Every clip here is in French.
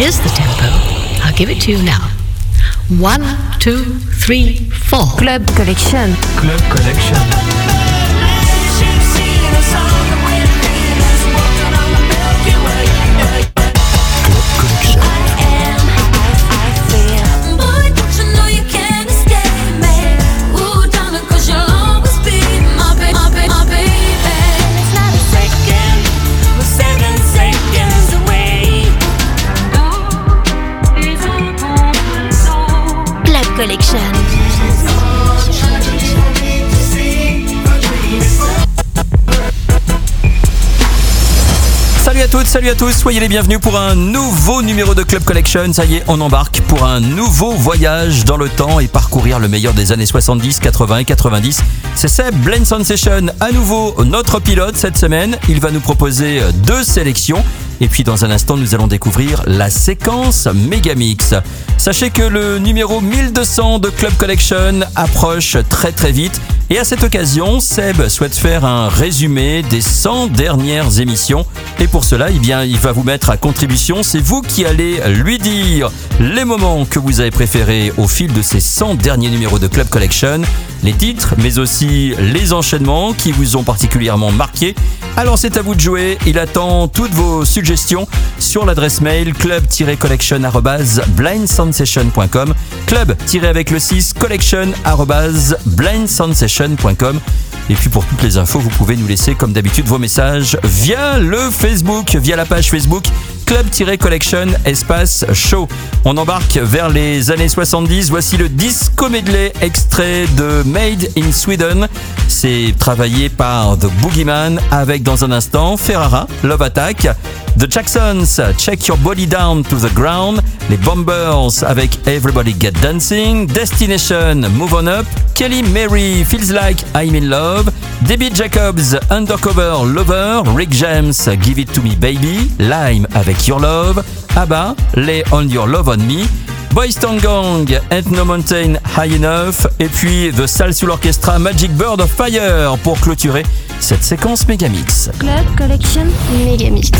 Here's the tempo. I'll give it to you now. One, two, three, four. Club Collection. Club Collection. Toutes, salut à tous, soyez les bienvenus pour un nouveau numéro de Club Collection. Ça y est, on embarque pour un nouveau voyage dans le temps et parcourir le meilleur des années 70, 80 et 90. C'est Seb Blend Sensation, à nouveau notre pilote cette semaine. Il va nous proposer deux sélections et puis dans un instant, nous allons découvrir la séquence Megamix. Sachez que le numéro 1200 de Club Collection approche très très vite. Et à cette occasion, Seb souhaite faire un résumé des 100 dernières émissions. Et pour cela, eh bien, il va vous mettre à contribution. C'est vous qui allez lui dire les moments que vous avez préférés au fil de ces 100 derniers numéros de Club Collection, les titres, mais aussi les enchaînements qui vous ont particulièrement marqué. Alors c'est à vous de jouer. Il attend toutes vos suggestions sur l'adresse mail club-collection@blindsensation.com club avec le 6 collection@blindsensation.com et puis pour toutes les infos, vous pouvez nous laisser comme d'habitude vos messages via le Facebook, via la page Facebook Club-Collection Espace Show. On embarque vers les années 70. Voici le disco medley extrait de Made in Sweden. C'est travaillé par The Boogeyman avec dans un instant Ferrara, Love Attack, The Jacksons, Check Your Body Down to the Ground, les Bombers avec Everybody Get Dancing, Destination, Move On Up, Kelly Mary, Feels Like I'm in Love, Debbie Jacobs, Undercover Lover, Rick James, Give It To Me Baby, Lime avec Your Love, ABBA, Lay On Your Love On Me, Boys Town Gang, Ain't No Mountain High Enough, et puis The Salle sous l'orchestra Magic Bird of Fire pour clôturer cette séquence Megamix. Club Collection Megamix.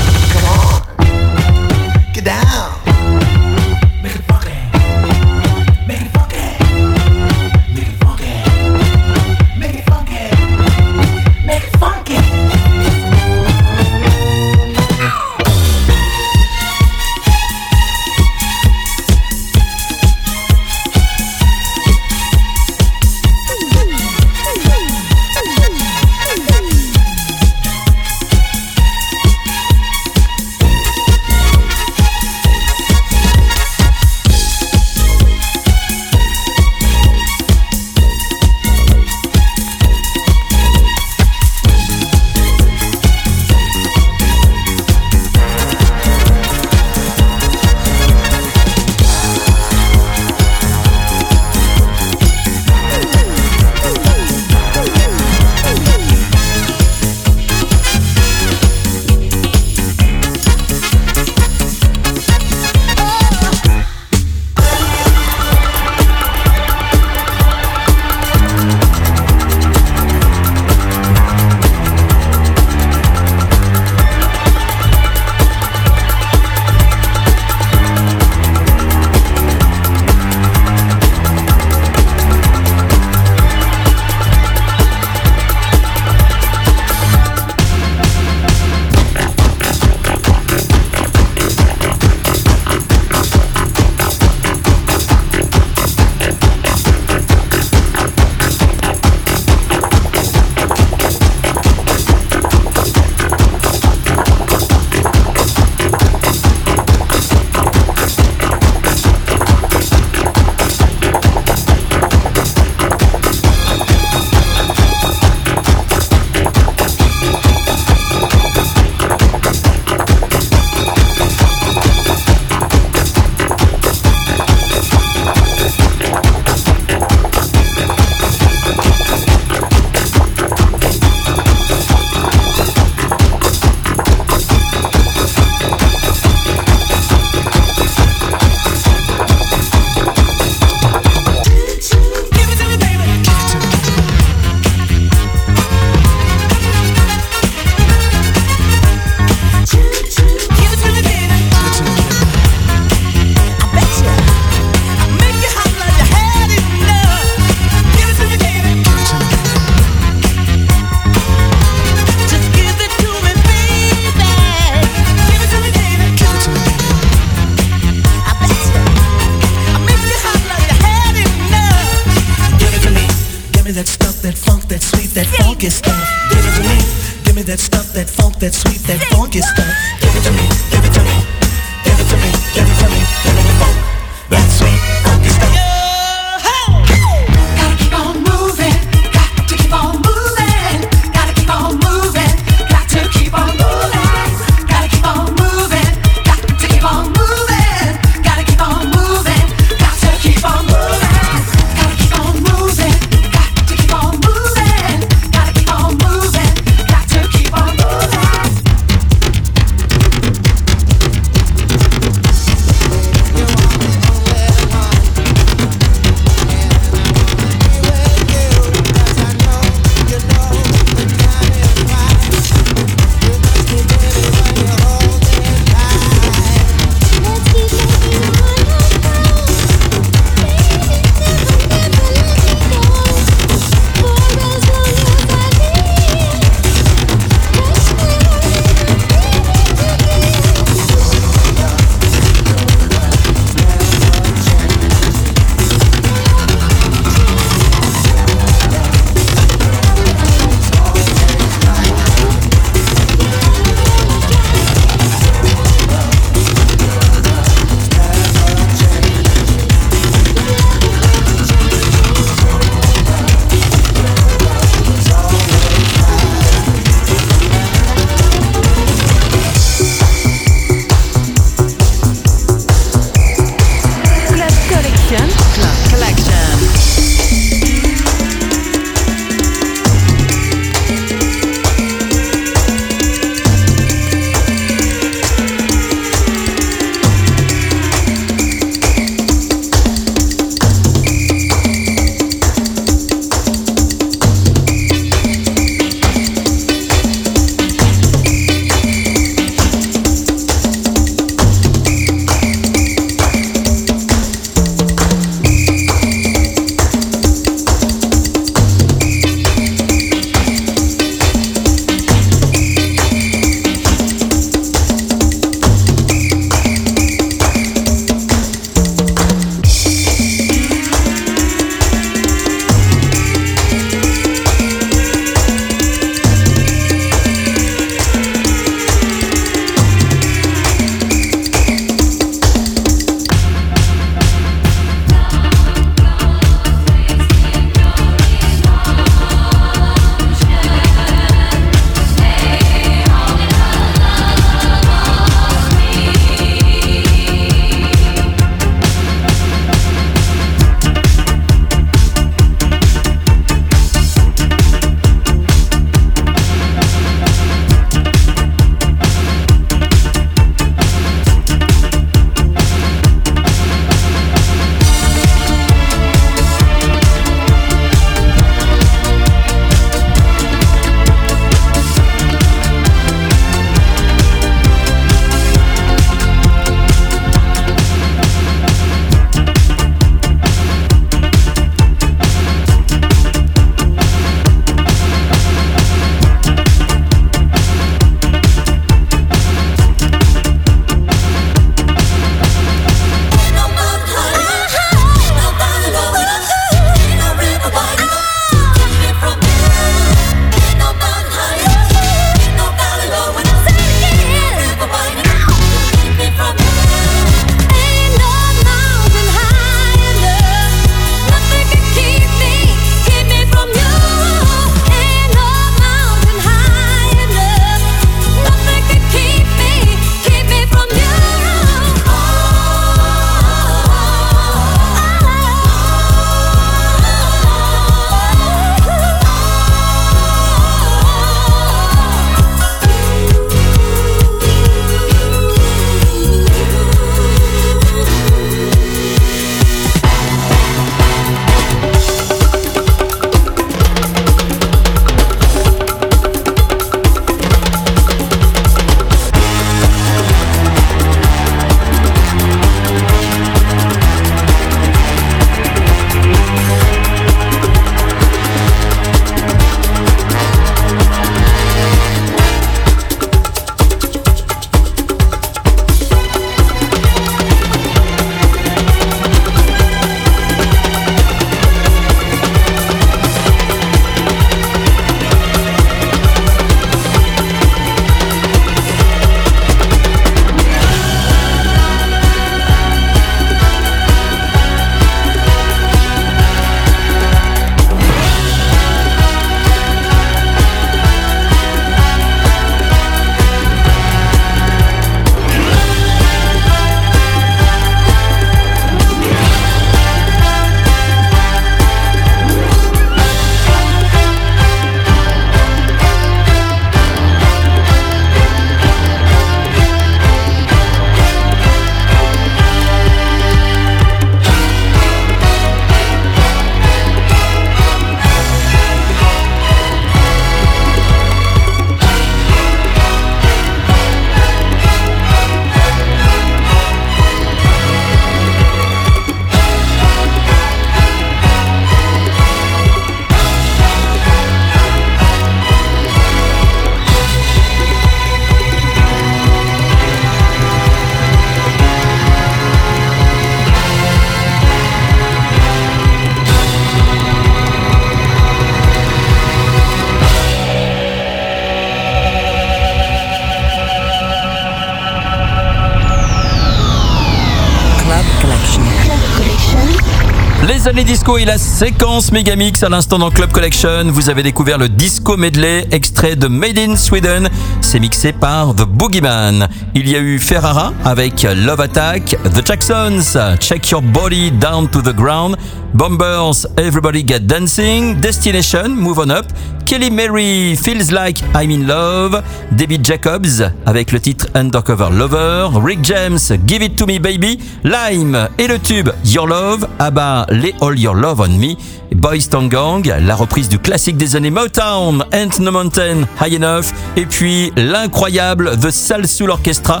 Disco et la séquence Megamix à l'instant dans Club Collection. Vous avez découvert le disco medley, extrait de Made in Sweden. C'est mixé par The Boogeyman. Il y a eu Ferrara avec Love Attack, The Jacksons, Check Your Body Down to the Ground, Bombers, Everybody Get Dancing, Destination, Move On Up, Kelly Mary, Feels Like I'm in Love, David Jacobs avec le titre Undercover Lover, Rick James, Give It To Me Baby, Lime et le tube Your Love, ABBA, Lay All Your Love On Me, Boys Town Gang, la reprise du classique des années Motown, Ain't No Mountain High Enough, et puis l'incroyable The Soul Orchestra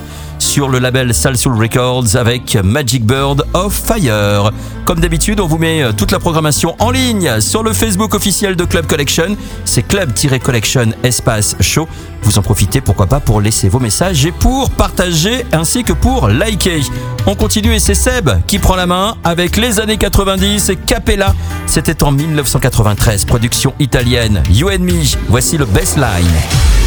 sur le label Soul Records avec Magic Bird of Fire. Comme d'habitude, on vous met toute la programmation en ligne sur le Facebook officiel de Club Collection. C'est club-collection espace show. Vous en profitez pourquoi pas pour laisser vos messages et pour partager ainsi que pour liker. On continue et c'est Seb qui prend la main avec les années 90 et Capella. C'était en 1993, production italienne. You and Me. Voici le best line.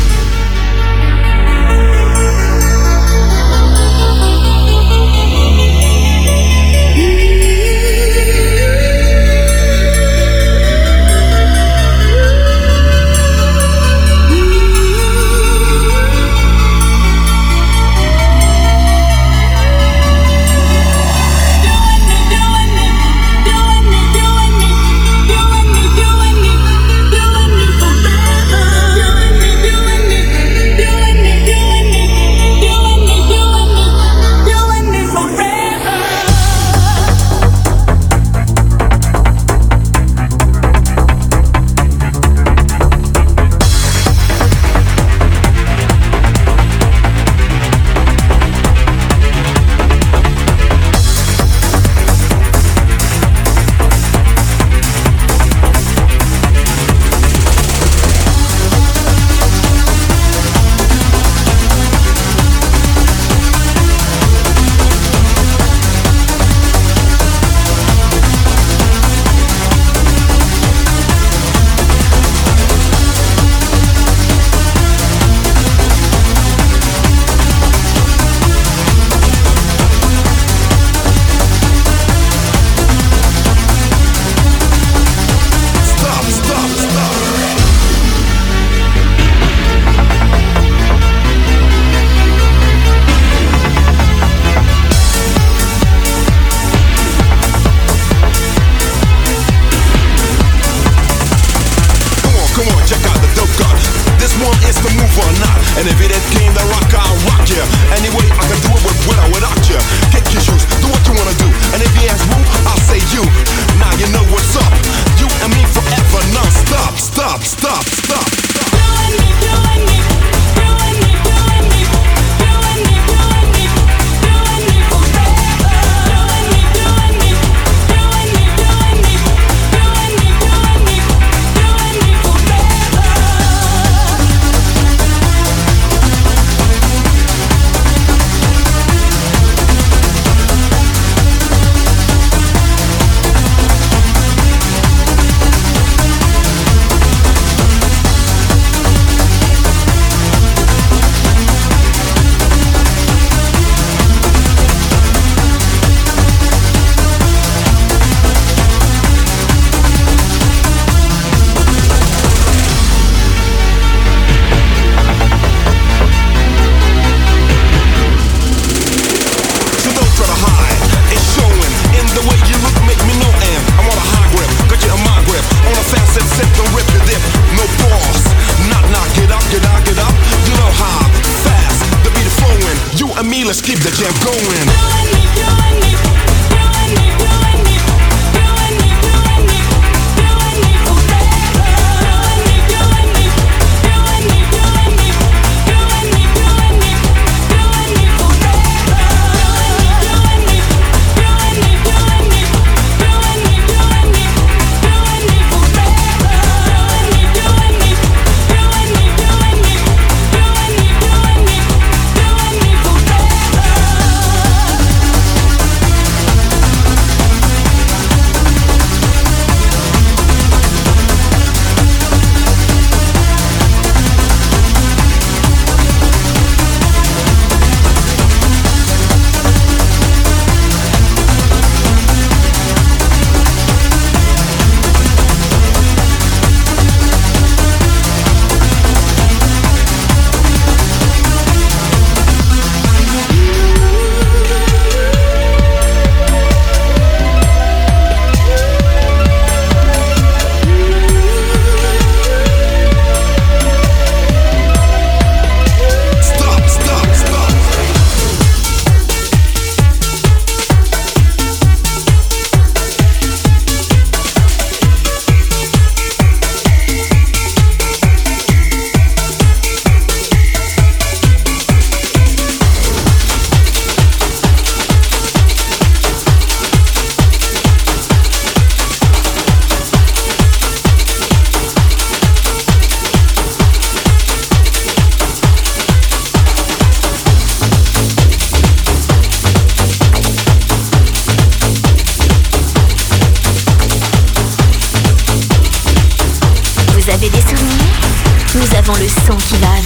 Avant le son qui va avec.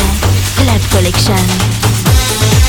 Club Collection.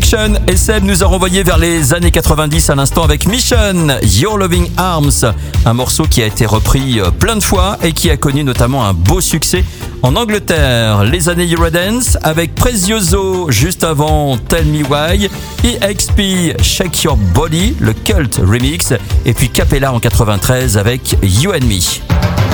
Seb nous a renvoyé vers les années 90 à l'instant avec Mission, Your Loving Arms, un morceau qui a été repris euh, plein de fois et qui a connu notamment un beau succès en Angleterre. Les années Eurodance avec Prezioso juste avant Tell Me Why, EXP Shake Your Body, le Cult Remix, et puis Capella en 93 avec You and Me.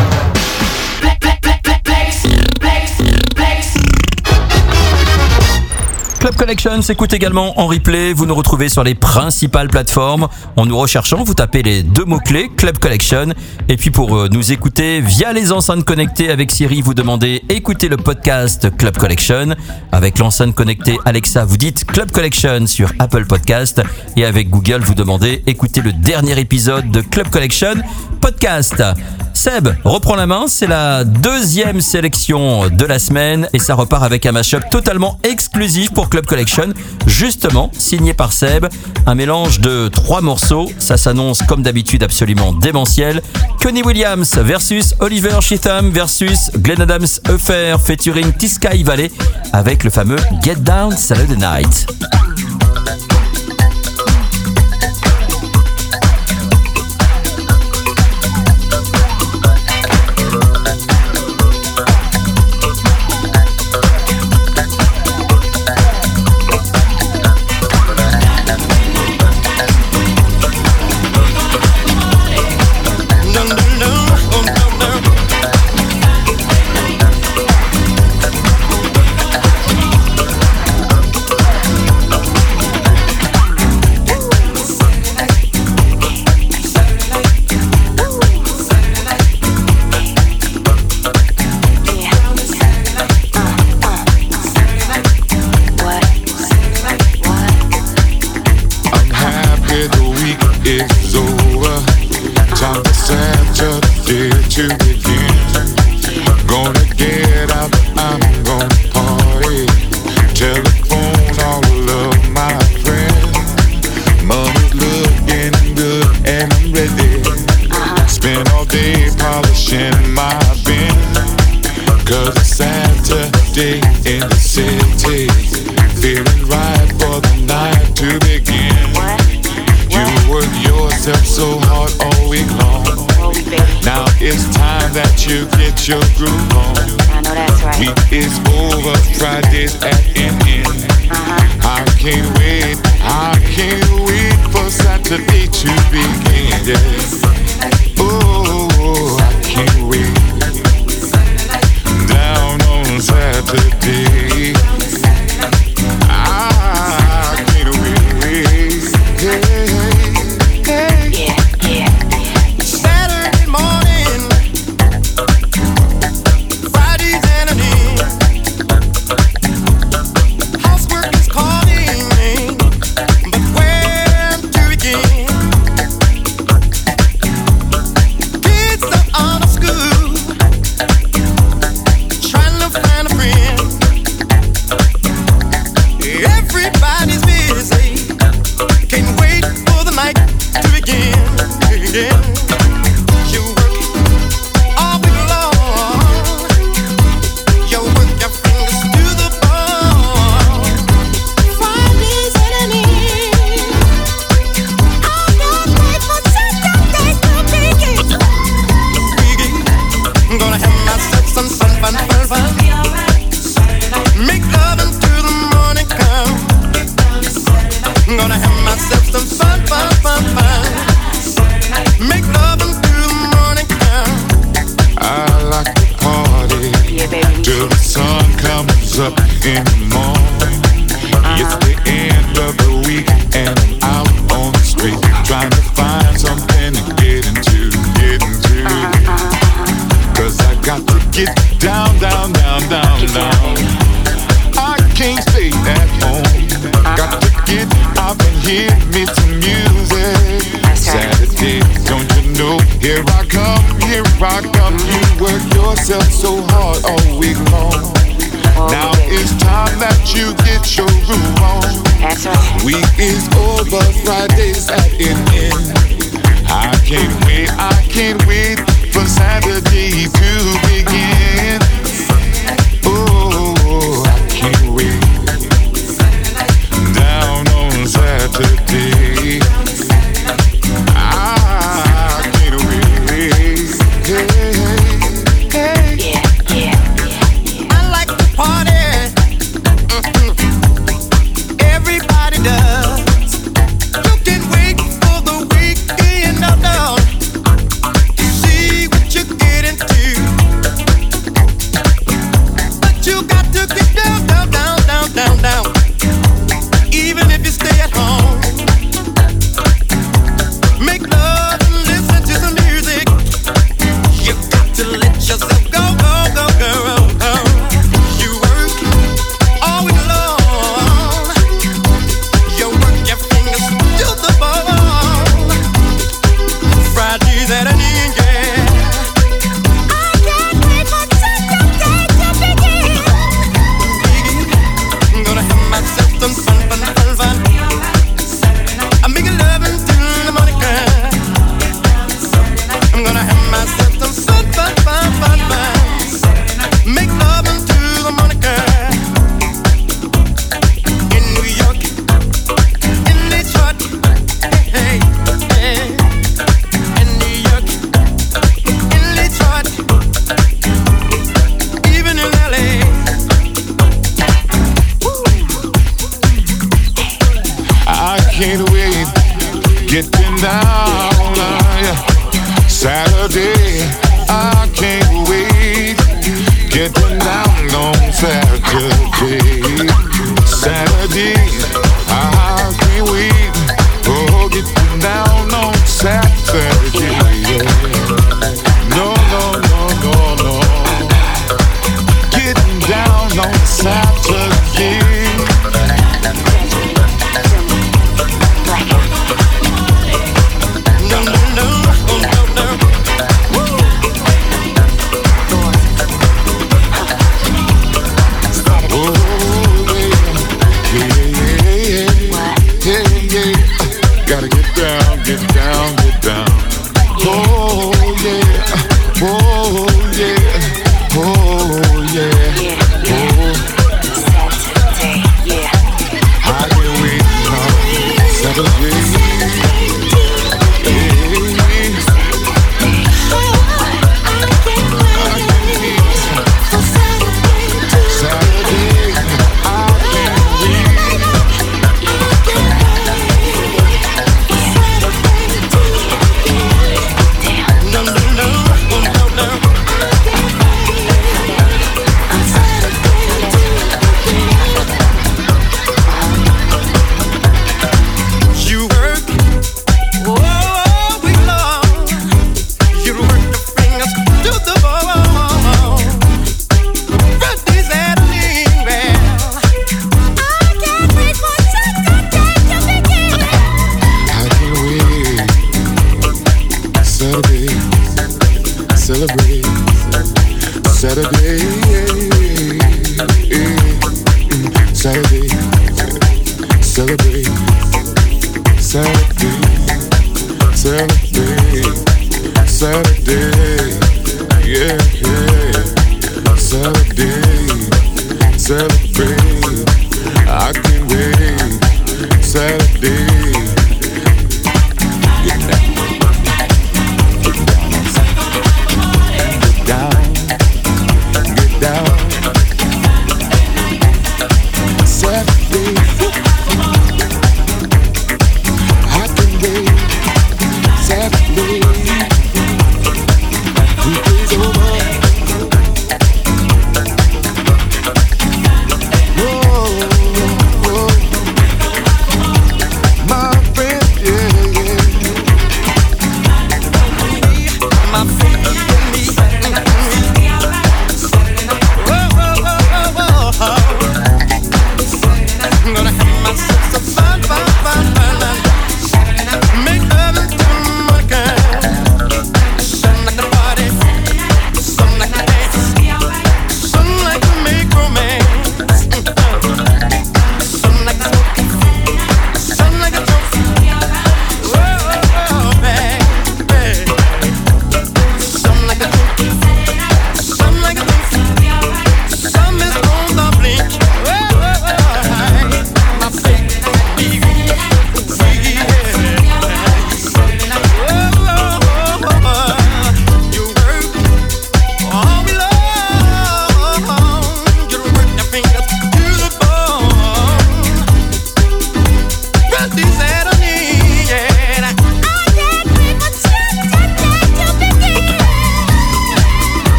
Club Collection s'écoute également en replay. Vous nous retrouvez sur les principales plateformes. En nous recherchant, vous tapez les deux mots-clés Club Collection. Et puis pour euh, nous écouter via les enceintes connectées avec Siri, vous demandez écoutez le podcast Club Collection. Avec l'enceinte connectée Alexa, vous dites Club Collection sur Apple Podcast. Et avec Google, vous demandez écoutez le dernier épisode de Club Collection Podcast. Seb reprend la main, c'est la deuxième sélection de la semaine et ça repart avec un mashup totalement exclusif pour Club Collection, justement signé par Seb, un mélange de trois morceaux, ça s'annonce comme d'habitude absolument démentiel. Connie Williams versus Oliver Cheatham versus Glenn Adams Affair featuring T-Sky Valley avec le fameux Get Down Saturday Night.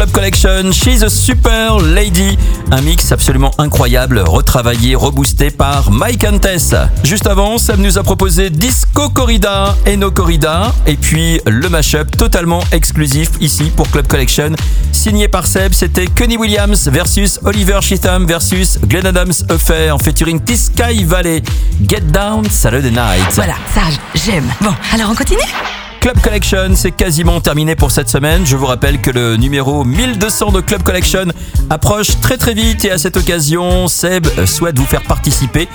Club Collection. She's a Super Lady. Un mix absolument incroyable, retravaillé, reboosté par Mike Antes. Juste avant, Sam nous a proposé Disco Corrida et No Corrida. Et puis le mashup totalement exclusif ici pour Club Collection. Signé par Seb, c'était Kenny Williams versus Oliver Cheatham versus Glenn Adams Affair featuring T-Sky Valley. Get Down Saturday Night. Voilà, ça, j'aime. Bon, alors on continue? Club Collection, c'est quasiment terminé pour cette semaine. Je vous rappelle que le numéro 1200 de Club Collection approche très très vite et à cette occasion, Seb souhaite vous faire participer.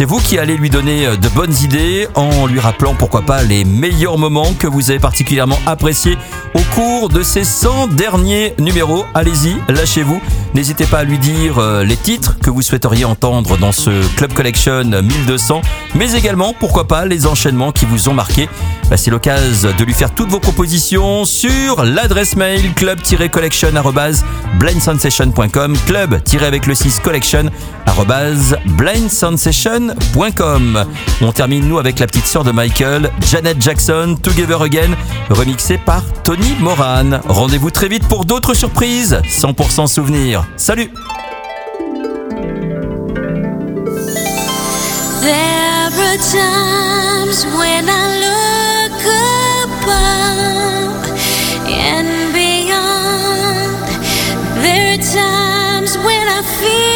C'est vous qui allez lui donner euh, de bonnes idées en lui rappelant pourquoi pas les meilleurs moments que vous avez particulièrement appréciés au cours de ces 100 derniers numéros. Allez-y, lâchez-vous. N'hésitez pas à lui dire euh, les titres que vous souhaiteriez entendre dans ce Club Collection 1200, mais également, pourquoi pas, les enchaînements qui vous ont marqué. Bah, c'est l'occasion de lui faire toutes vos propositions sur l'adresse mail club-collection@blindsensation.com club-avec le 6 collection On termine nous avec la petite sœur de Michael, Janet Jackson, Together Again, remixée par Tony Moran. Rendez-vous très vite pour d'autres surprises, 100% souvenirs. Salut There times when I look above and beyond. There times when I feel